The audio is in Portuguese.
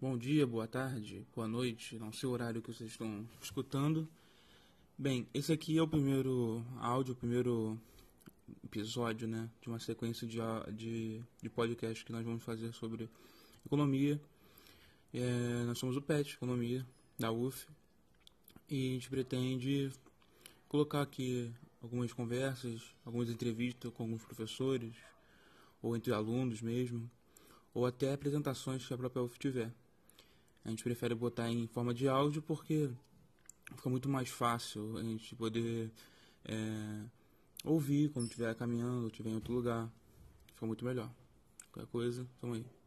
Bom dia, boa tarde, boa noite, não sei o horário que vocês estão escutando. Bem, esse aqui é o primeiro áudio, o primeiro episódio, né, de uma sequência de, de, de podcast que nós vamos fazer sobre economia. É, nós somos o PET, Economia, da UF, e a gente pretende colocar aqui algumas conversas, algumas entrevistas com alguns professores, ou entre alunos mesmo, ou até apresentações que a própria UF tiver. A gente prefere botar em forma de áudio porque fica muito mais fácil a gente poder é, ouvir quando estiver caminhando ou estiver em outro lugar. Fica muito melhor. Qualquer coisa, tamo aí.